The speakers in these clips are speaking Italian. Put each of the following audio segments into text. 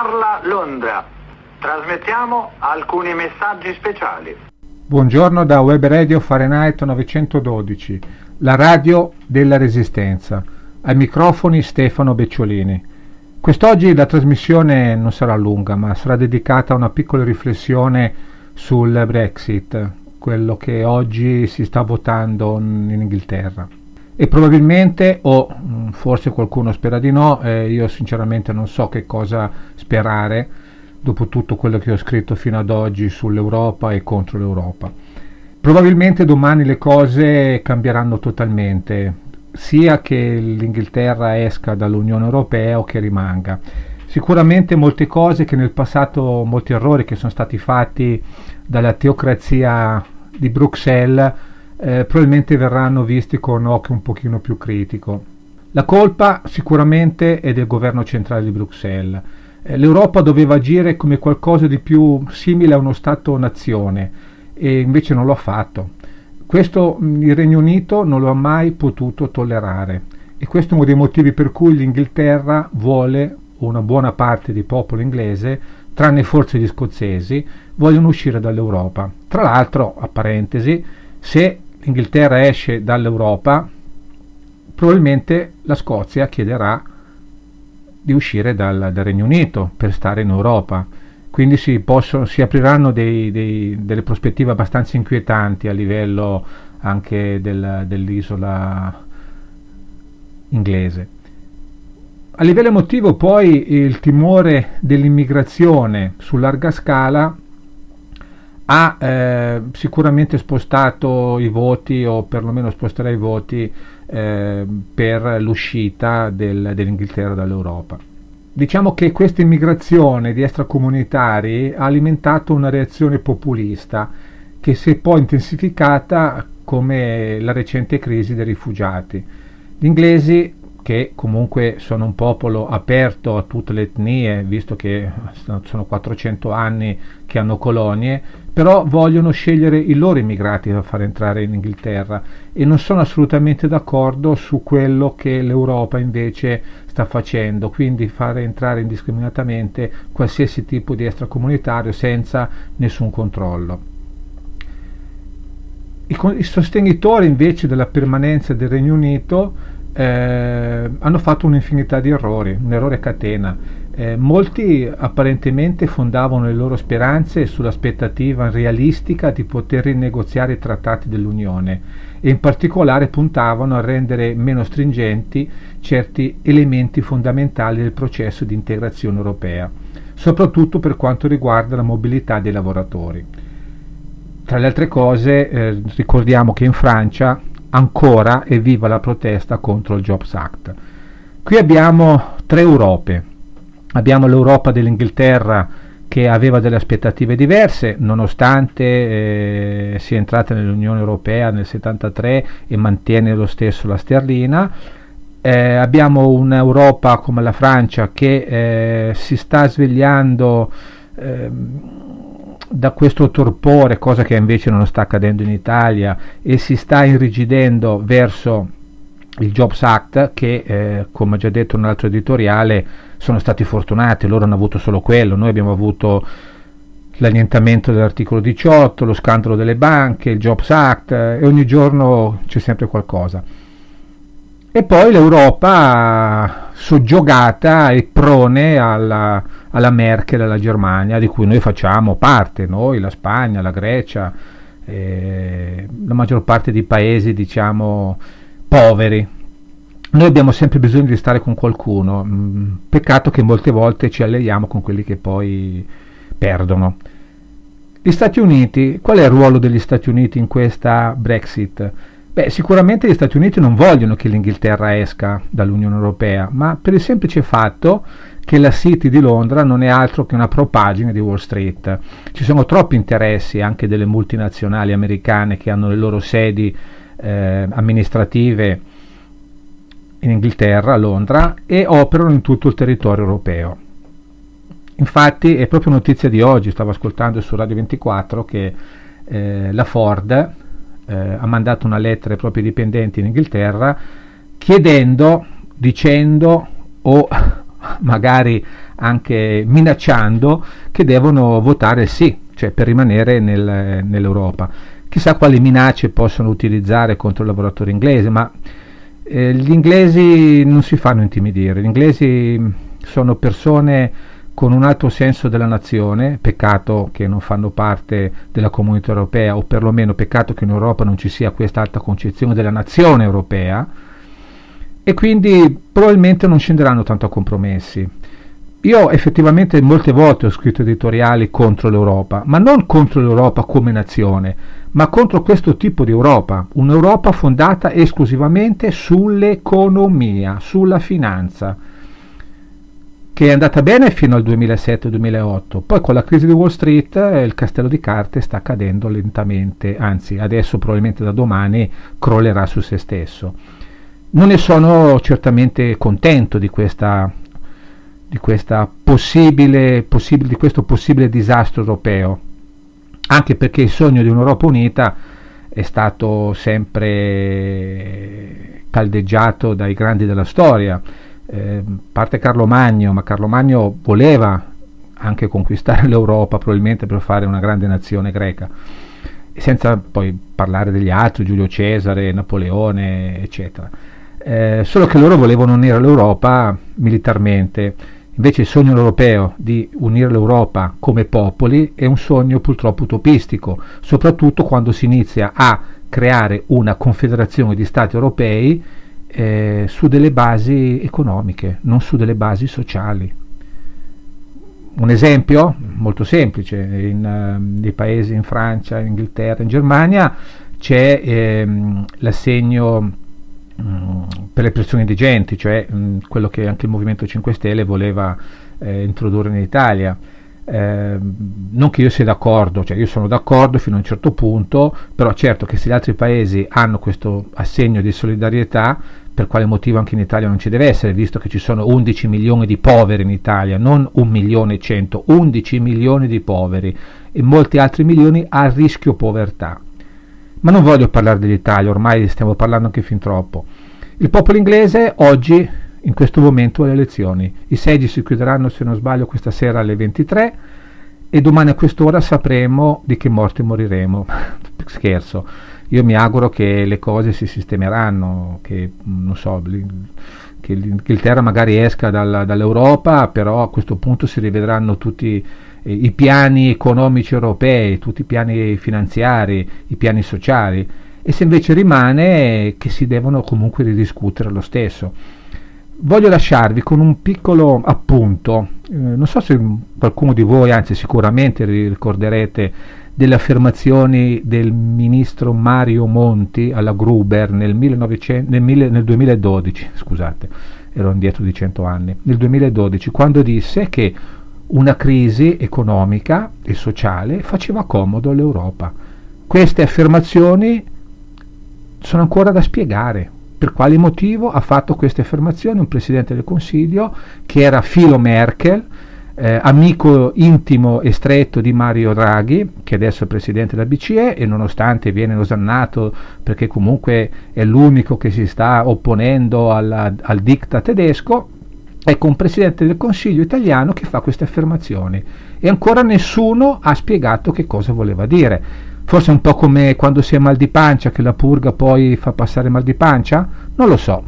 parla Londra. Trasmettiamo alcuni messaggi speciali. Buongiorno da Web Radio Fahrenheit 912, la radio della Resistenza. Ai microfoni Stefano Becciolini. Quest'oggi la trasmissione non sarà lunga, ma sarà dedicata a una piccola riflessione sul Brexit, quello che oggi si sta votando in Inghilterra. E probabilmente, o mm, forse qualcuno spera di no, eh, io sinceramente non so che cosa sperare dopo tutto quello che ho scritto fino ad oggi sull'Europa e contro l'Europa. Probabilmente domani le cose cambieranno totalmente, sia che l'Inghilterra esca dall'Unione Europea o che rimanga. Sicuramente molte cose che nel passato, molti errori che sono stati fatti dalla teocrazia di Bruxelles eh, probabilmente verranno visti con occhio un pochino più critico. La colpa sicuramente è del governo centrale di Bruxelles. Eh, L'Europa doveva agire come qualcosa di più simile a uno Stato-nazione e invece non lo ha fatto. Questo il Regno Unito non lo ha mai potuto tollerare e questo è uno dei motivi per cui l'Inghilterra vuole, una buona parte di popolo inglese, tranne forse gli scozzesi, vogliono uscire dall'Europa. Tra l'altro, a parentesi, se l'Inghilterra esce dall'Europa, probabilmente la Scozia chiederà di uscire dal, dal Regno Unito per stare in Europa. Quindi si, possono, si apriranno dei, dei, delle prospettive abbastanza inquietanti a livello anche del, dell'isola inglese. A livello emotivo poi il timore dell'immigrazione su larga scala ha eh, sicuramente spostato i voti o perlomeno sposterà i voti eh, per l'uscita del, dell'Inghilterra dall'Europa. Diciamo che questa immigrazione di extracomunitari ha alimentato una reazione populista che si è poi intensificata come la recente crisi dei rifugiati. Gli inglesi che comunque sono un popolo aperto a tutte le etnie, visto che sono 400 anni che hanno colonie, però vogliono scegliere i loro immigrati da far entrare in Inghilterra e non sono assolutamente d'accordo su quello che l'Europa invece sta facendo, quindi far entrare indiscriminatamente qualsiasi tipo di extracomunitario senza nessun controllo. I, I sostenitori invece della permanenza del Regno Unito eh, hanno fatto un'infinità di errori, un errore catena. Eh, molti apparentemente fondavano le loro speranze sull'aspettativa realistica di poter rinegoziare i trattati dell'Unione e in particolare puntavano a rendere meno stringenti certi elementi fondamentali del processo di integrazione europea, soprattutto per quanto riguarda la mobilità dei lavoratori. Tra le altre cose eh, ricordiamo che in Francia ancora è viva la protesta contro il Jobs Act. Qui abbiamo tre Europe. Abbiamo l'Europa dell'Inghilterra che aveva delle aspettative diverse, nonostante eh, sia entrata nell'Unione Europea nel 73 e mantiene lo stesso la sterlina. Eh, abbiamo un'Europa come la Francia che eh, si sta svegliando ehm, da questo torpore, cosa che invece non sta accadendo in Italia, e si sta irrigidendo verso il Jobs Act che, eh, come ho già detto in un altro editoriale, sono stati fortunati, loro hanno avuto solo quello, noi abbiamo avuto l'annientamento dell'articolo 18, lo scandalo delle banche, il Jobs Act eh, e ogni giorno c'è sempre qualcosa. E poi l'Europa soggiogata e prone alla, alla Merkel, alla Germania, di cui noi facciamo parte, noi, la Spagna, la Grecia, eh, la maggior parte dei paesi, diciamo, poveri. Noi abbiamo sempre bisogno di stare con qualcuno, mm, peccato che molte volte ci alleiamo con quelli che poi perdono. Gli Stati Uniti, qual è il ruolo degli Stati Uniti in questa Brexit? Beh, sicuramente gli Stati Uniti non vogliono che l'Inghilterra esca dall'Unione Europea, ma per il semplice fatto che la City di Londra non è altro che una propagine di Wall Street. Ci sono troppi interessi anche delle multinazionali americane che hanno le loro sedi eh, amministrative in Inghilterra, a Londra, e operano in tutto il territorio europeo. Infatti è proprio notizia di oggi, stavo ascoltando su Radio 24 che eh, la Ford eh, ha mandato una lettera ai propri dipendenti in Inghilterra chiedendo, dicendo o magari anche minacciando che devono votare sì, cioè per rimanere nel, nell'Europa. Chissà quali minacce possono utilizzare contro il lavoratore inglese, ma eh, gli inglesi non si fanno intimidire, gli inglesi sono persone con un altro senso della nazione, peccato che non fanno parte della comunità europea o perlomeno peccato che in Europa non ci sia questa alta concezione della nazione europea e quindi probabilmente non scenderanno tanto a compromessi. Io effettivamente molte volte ho scritto editoriali contro l'Europa, ma non contro l'Europa come nazione, ma contro questo tipo di Europa, un'Europa fondata esclusivamente sull'economia, sulla finanza, che è andata bene fino al 2007-2008, poi con la crisi di Wall Street eh, il castello di carte sta cadendo lentamente, anzi adesso probabilmente da domani crollerà su se stesso. Non ne sono certamente contento di questa di, possibile, possibile, di questo possibile disastro europeo, anche perché il sogno di un'Europa unita è stato sempre caldeggiato dai grandi della storia, eh, parte Carlo Magno, ma Carlo Magno voleva anche conquistare l'Europa probabilmente per fare una grande nazione greca, senza poi parlare degli altri, Giulio Cesare, Napoleone, eccetera. Eh, solo che loro volevano unire l'Europa militarmente Invece il sogno europeo di unire l'Europa come popoli è un sogno purtroppo utopistico, soprattutto quando si inizia a creare una confederazione di Stati europei eh, su delle basi economiche, non su delle basi sociali. Un esempio molto semplice, in, uh, nei paesi in Francia, in Inghilterra, in Germania c'è ehm, l'assegno Mm, per le persone indigenti, cioè mh, mm, quello che anche il Movimento 5 Stelle voleva eh, introdurre in Italia. Eh, non che io sia d'accordo, cioè io sono d'accordo fino a un certo punto, però certo che se gli altri paesi hanno questo assegno di solidarietà, per quale motivo anche in Italia non ci deve essere, visto che ci sono 11 milioni di poveri in Italia, non 1 milione e 100, 11 milioni di poveri e molti altri milioni a rischio povertà. Ma non voglio parlare dell'Italia, ormai stiamo parlando anche fin troppo. Il popolo inglese oggi, in questo momento, ha le elezioni. I seggi si chiuderanno, se non sbaglio, questa sera alle 23 e domani a quest'ora sapremo di che morte moriremo. Scherzo. Io mi auguro che le cose si sistemeranno, che non so, che l'Inghilterra magari esca dal, dall'Europa, però a questo punto si rivedranno tutti eh, i piani economici europei, tutti i piani finanziari, i piani sociali, e se invece rimane che si devono comunque ridiscutere lo stesso. Voglio lasciarvi con un piccolo appunto, eh, non so se qualcuno di voi, anzi sicuramente ricorderete delle affermazioni del ministro Mario Monti alla Gruber nel, 1900, nel, nel 2012, scusate, ero indietro di 100 anni, nel 2012, quando disse che una crisi economica e sociale faceva comodo all'Europa. Queste affermazioni sono ancora da spiegare. Per quale motivo ha fatto queste affermazioni un Presidente del Consiglio che era filo Merkel, eh, amico intimo e stretto di Mario Draghi, che adesso è Presidente della BCE e nonostante viene osannato perché comunque è l'unico che si sta opponendo alla, al diktat tedesco, Ecco un Presidente del Consiglio italiano che fa queste affermazioni e ancora nessuno ha spiegato che cosa voleva dire. Forse un po' come quando si è mal di pancia, che la purga poi fa passare mal di pancia? Non lo so,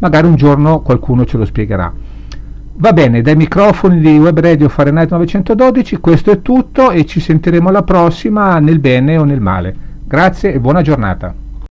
magari un giorno qualcuno ce lo spiegherà. Va bene, dai microfoni di Web Radio Fahrenheit 912 questo è tutto e ci sentiremo alla prossima nel bene o nel male. Grazie e buona giornata.